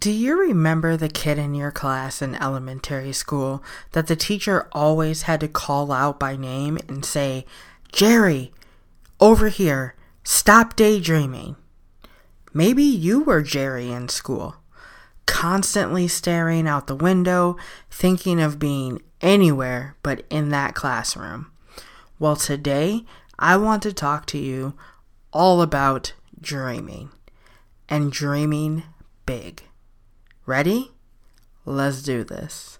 Do you remember the kid in your class in elementary school that the teacher always had to call out by name and say, Jerry, over here, stop daydreaming? Maybe you were Jerry in school, constantly staring out the window, thinking of being anywhere but in that classroom. Well, today I want to talk to you all about dreaming and dreaming big. Ready? Let's do this.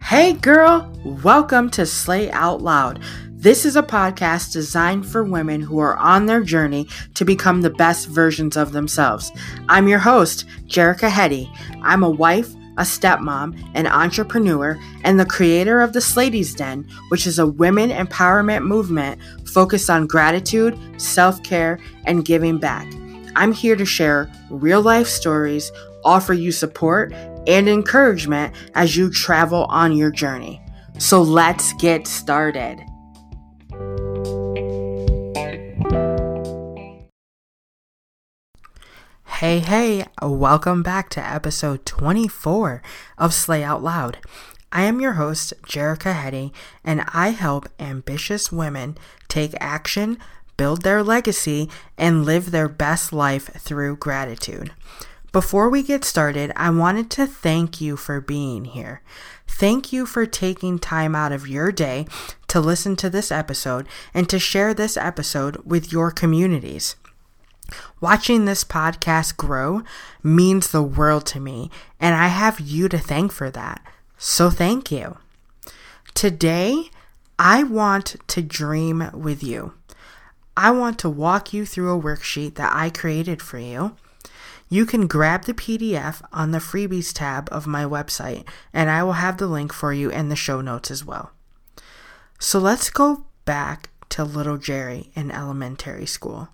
Hey girl, welcome to Slay Out Loud. This is a podcast designed for women who are on their journey to become the best versions of themselves. I'm your host, Jerakah Heady. I'm a wife, a stepmom, an entrepreneur, and the creator of the Slady's Den, which is a women empowerment movement focused on gratitude, self care, and giving back. I'm here to share real life stories, offer you support and encouragement as you travel on your journey. So let's get started. Hey, hey, welcome back to episode 24 of Slay Out Loud. I am your host, Jerakah Heady, and I help ambitious women take action, build their legacy, and live their best life through gratitude. Before we get started, I wanted to thank you for being here. Thank you for taking time out of your day to listen to this episode and to share this episode with your communities. Watching this podcast grow means the world to me, and I have you to thank for that. So thank you. Today, I want to dream with you. I want to walk you through a worksheet that I created for you. You can grab the PDF on the freebies tab of my website, and I will have the link for you in the show notes as well. So let's go back to little Jerry in elementary school.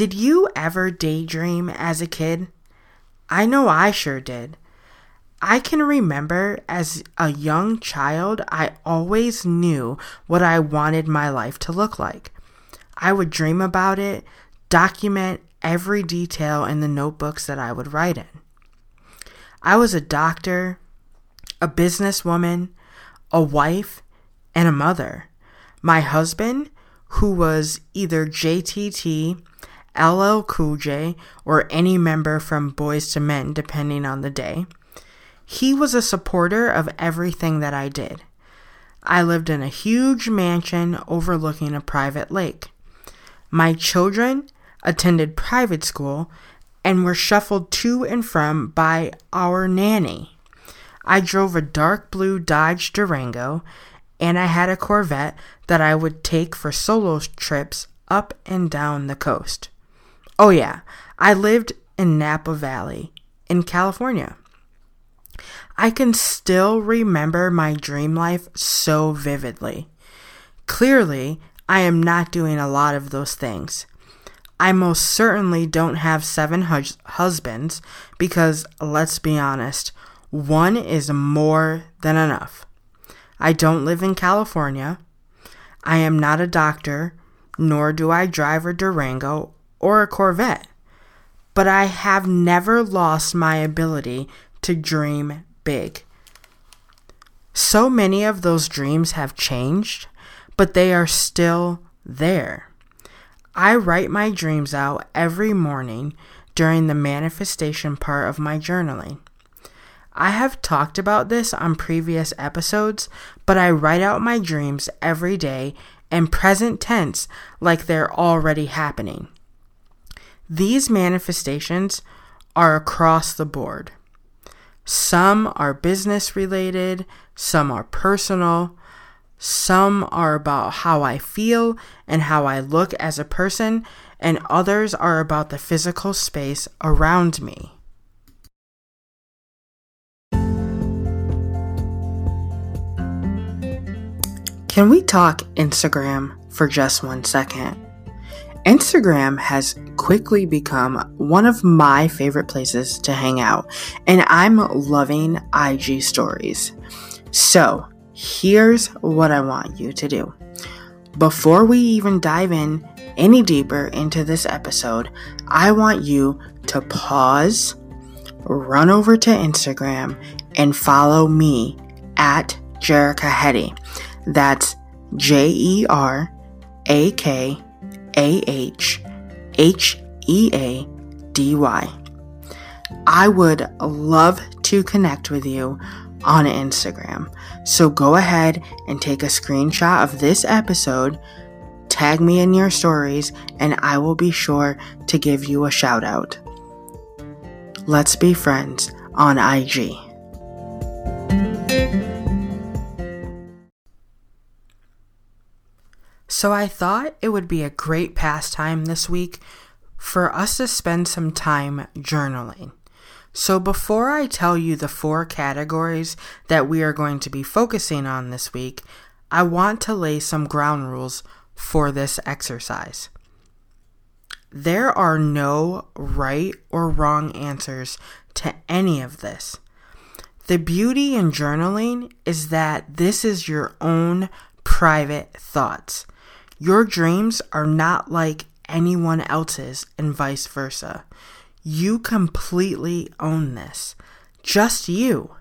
Did you ever daydream as a kid? I know I sure did. I can remember as a young child, I always knew what I wanted my life to look like. I would dream about it, document every detail in the notebooks that I would write in. I was a doctor, a businesswoman, a wife, and a mother. My husband, who was either JTT LL Cool J, or any member from Boyz II Men, depending on the day. He was a supporter of everything that I did. I lived in a huge mansion overlooking a private lake. My children attended private school and were shuffled to and from by our nanny. I drove a dark blue Dodge Durango and I had a Corvette that I would take for solo trips up and down the coast. Oh, yeah. I lived in Napa Valley in California. I can still remember my dream life so vividly. Clearly, I am not doing a lot of those things. I most certainly don't have seven hus- husbands because, let's be honest, one is more than enough. I don't live in California. I am not a doctor, nor do I drive a Durango or a Corvette, but I have never lost my ability to dream big. So many of those dreams have changed, but they are still there. I write my dreams out every morning during the manifestation part of my journaling. I have talked about this on previous episodes, but I write out my dreams every day in present tense like they're already happening. These manifestations are across the board. Some are business related, some are personal, some are about how I feel and how I look as a person, and others are about the physical space around me. Can we talk Instagram for just one second? Instagram has quickly become one of my favorite places to hang out, and I'm loving IG stories. So, here's what I want you to do. Before we even dive in any deeper into this episode, I want you to pause, run over to Instagram, and follow me at Jerakah Heady. That's J E R A K A H H E A D Y. I would love to connect with you on Instagram. So go ahead and take a screenshot of this episode, tag me in your stories, and I will be sure to give you a shout out. Let's be friends on IG. So I thought it would be a great pastime this week for us to spend some time journaling. So, before I tell you the four categories that we are going to be focusing on this week, I want to lay some ground rules for this exercise. There are no right or wrong answers to any of this. The beauty in journaling is that this is your own private thoughts. Your dreams are not like anyone else's, and vice versa. You completely own this. Just you.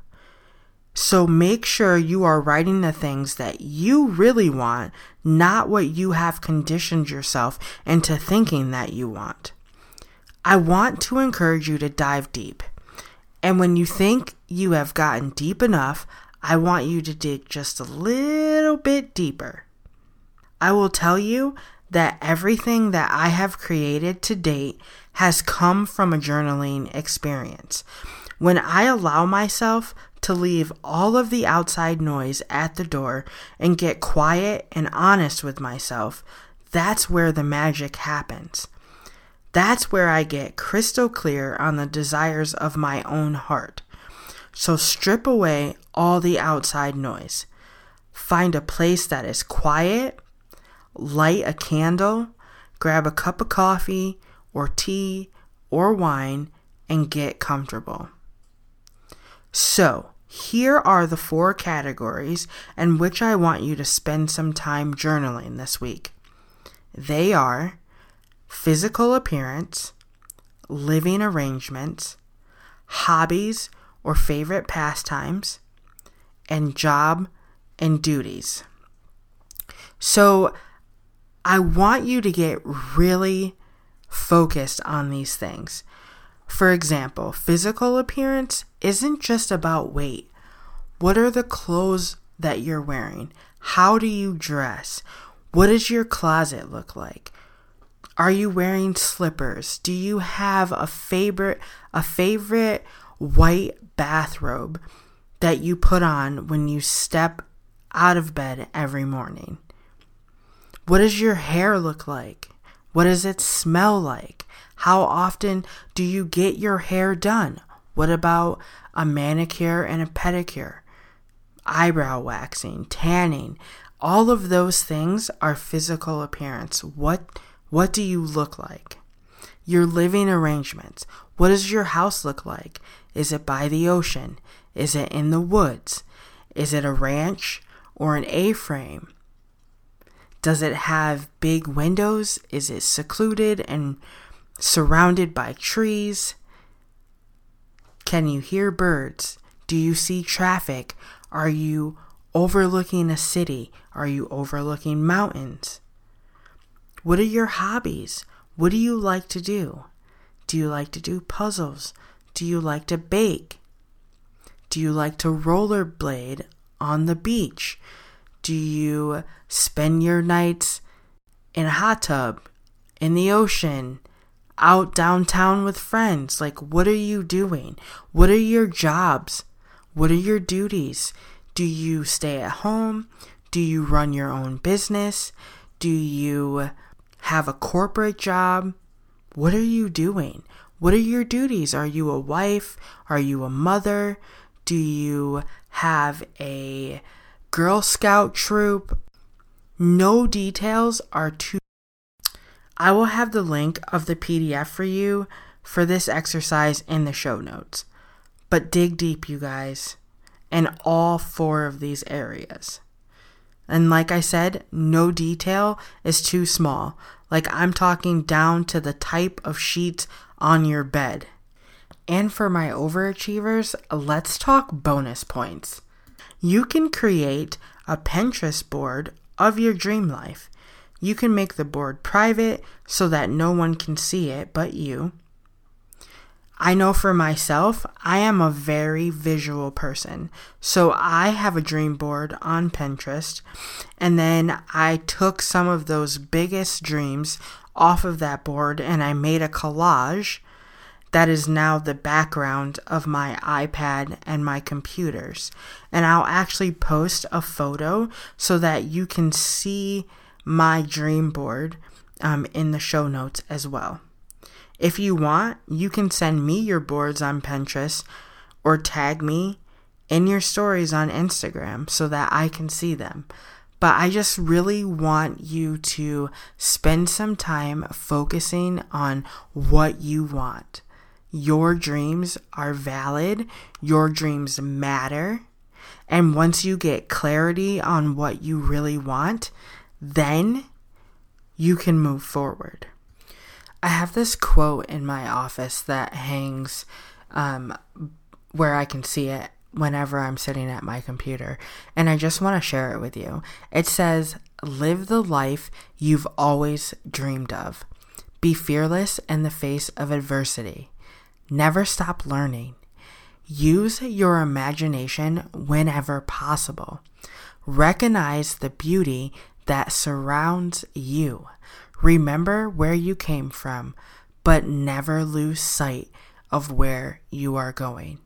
So make sure you are writing the things that you really want, not what you have conditioned yourself into thinking that you want. I want to encourage you to dive deep. And when you think you have gotten deep enough, I want you to dig just a little bit deeper. I will tell you that everything that I have created to date has come from a journaling experience. When I allow myself to leave all of the outside noise at the door and get quiet and honest with myself, that's where the magic happens. That's where I get crystal clear on the desires of my own heart. So strip away all the outside noise. Find a place that is quiet light a candle, grab a cup of coffee or tea or wine, and get comfortable. So, here are the four categories in which I want you to spend some time journaling this week. They are physical appearance, living arrangements, hobbies or favorite pastimes, and job and duties. So, I want you to get really focused on these things. For example, physical appearance isn't just about weight. What are the clothes that you're wearing? How do you dress? What does your closet look like? Are you wearing slippers? Do you have a favorite a favorite white bathrobe that you put on when you step out of bed every morning? What does your hair look like? What does it smell like? How often do you get your hair done? What about a manicure and a pedicure? Eyebrow waxing, tanning, all of those things are physical appearance. What what do you look like? Your living arrangements. What does your house look like? Is it by the ocean? Is it in the woods? Is it a ranch or an A-frame? Does it have big windows? Is it secluded and surrounded by trees? Can you hear birds? Do you see traffic? Are you overlooking a city? Are you overlooking mountains? What are your hobbies? What do you like to do? Do you like to do puzzles? Do you like to bake? Do you like to rollerblade on the beach? Do you spend your nights in a hot tub, in the ocean, out downtown with friends? Like, what are you doing? What are your jobs? What are your duties? Do you stay at home? Do you run your own business? Do you have a corporate job? What are you doing? What are your duties? Are you a wife? Are you a mother? Do you have a Girl Scout troop. No details are too. I will have the link of the PDF for you for this exercise in the show notes. But dig deep, you guys. in all four of these areas. And like I said, no detail is too small. Like I'm talking down to the type of sheets on your bed. And for my overachievers, let's talk bonus points. You can create a Pinterest board of your dream life. You can make the board private so that no one can see it but you. I know for myself, I am a very visual person. So I have a dream board on Pinterest, and then I took some of those biggest dreams off of that board and I made a collage that is now the background of my iPad and my computers. And I'll actually post a photo so that you can see my dream board um, in the show notes as well. If you want, you can send me your boards on Pinterest or tag me in your stories on Instagram so that I can see them. But I just really want you to spend some time focusing on what you want. Your dreams are valid, your dreams matter. And once you get clarity on what you really want, then you can move forward. I have this quote in my office that hangs um, where I can see it whenever I'm sitting at my computer, and I just want to share it with you. It says, Live the life you've always dreamed of. Be fearless in the face of adversity. Never stop learning. Use your imagination whenever possible. Recognize the beauty that surrounds you. Remember where you came from, but never lose sight of where you are going.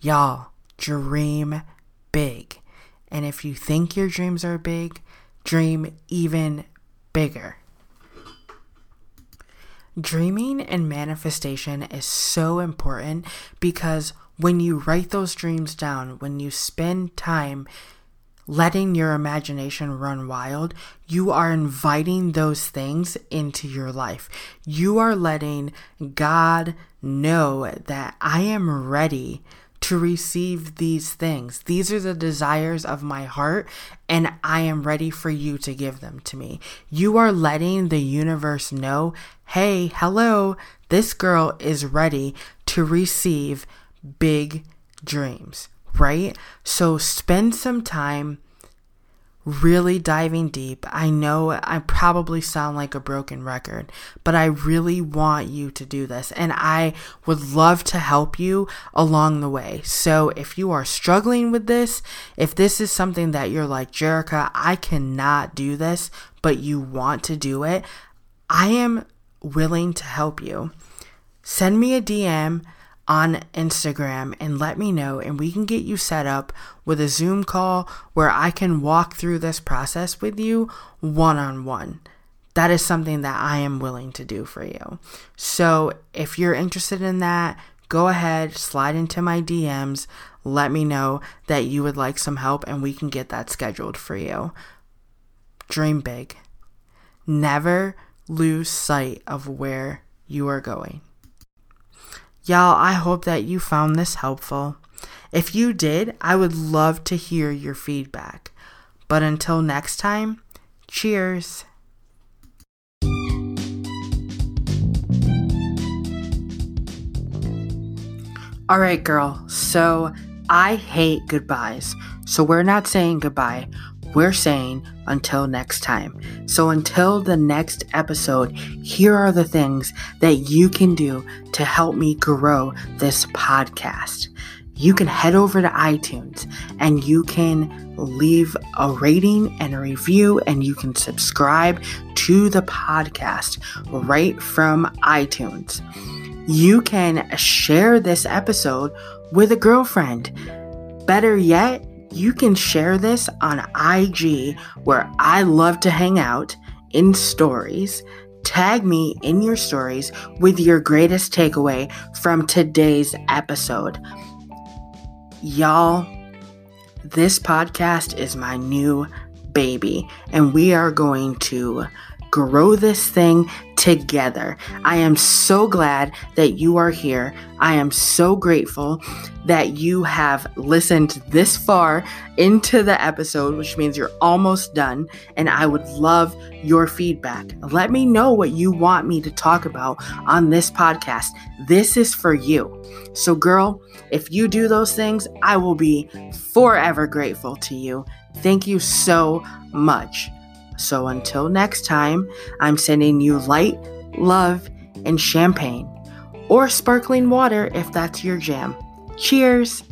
Y'all, dream big. And if you think your dreams are big, dream even bigger. Dreaming and manifestation is so important because when you write those dreams down, when you spend time letting your imagination run wild, you are inviting those things into your life. You are letting God know that I am ready to receive these things. These are the desires of my heart, and I am ready for you to give them to me. You are letting the universe know hey, hello, this girl is ready to receive big dreams right? So spend some time really diving deep. I know I probably sound like a broken record, but I really want you to do this and I would love to help you along the way. So if you are struggling with this, if this is something that you're like, Jerakah, I cannot do this, but you want to do it, I am willing to help you. Send me a DM on Instagram and let me know, and we can get you set up with a Zoom call where I can walk through this process with you one on one. That is something that I am willing to do for you. So if you're interested in that, go ahead, slide into my DMs, let me know that you would like some help, and we can get that scheduled for you. Dream big. Never lose sight of where you are going. Y'all, I hope that you found this helpful. If you did, I would love to hear your feedback. But until next time, cheers. All right, girl. So I hate goodbyes. So we're not saying goodbye we're saying until next time. So, until the next episode, here are the things that you can do to help me grow this podcast. You can head over to iTunes and you can leave a rating and a review, and you can subscribe to the podcast right from iTunes. You can share this episode with a girlfriend. Better yet, you can share this on IG where I love to hang out in stories. Tag me in your stories with your greatest takeaway from today's episode. Y'all, this podcast is my new baby, and we are going to grow this thing together. I am so glad that you are here. I am so grateful that you have listened this far into the episode, which means you're almost done. And I would love your feedback. Let me know what you want me to talk about on this podcast. This is for you. So, girl, if you do those things, I will be forever grateful to you. Thank you so much. So until next time, I'm sending you light, love, and champagne, or sparkling water if that's your jam. Cheers!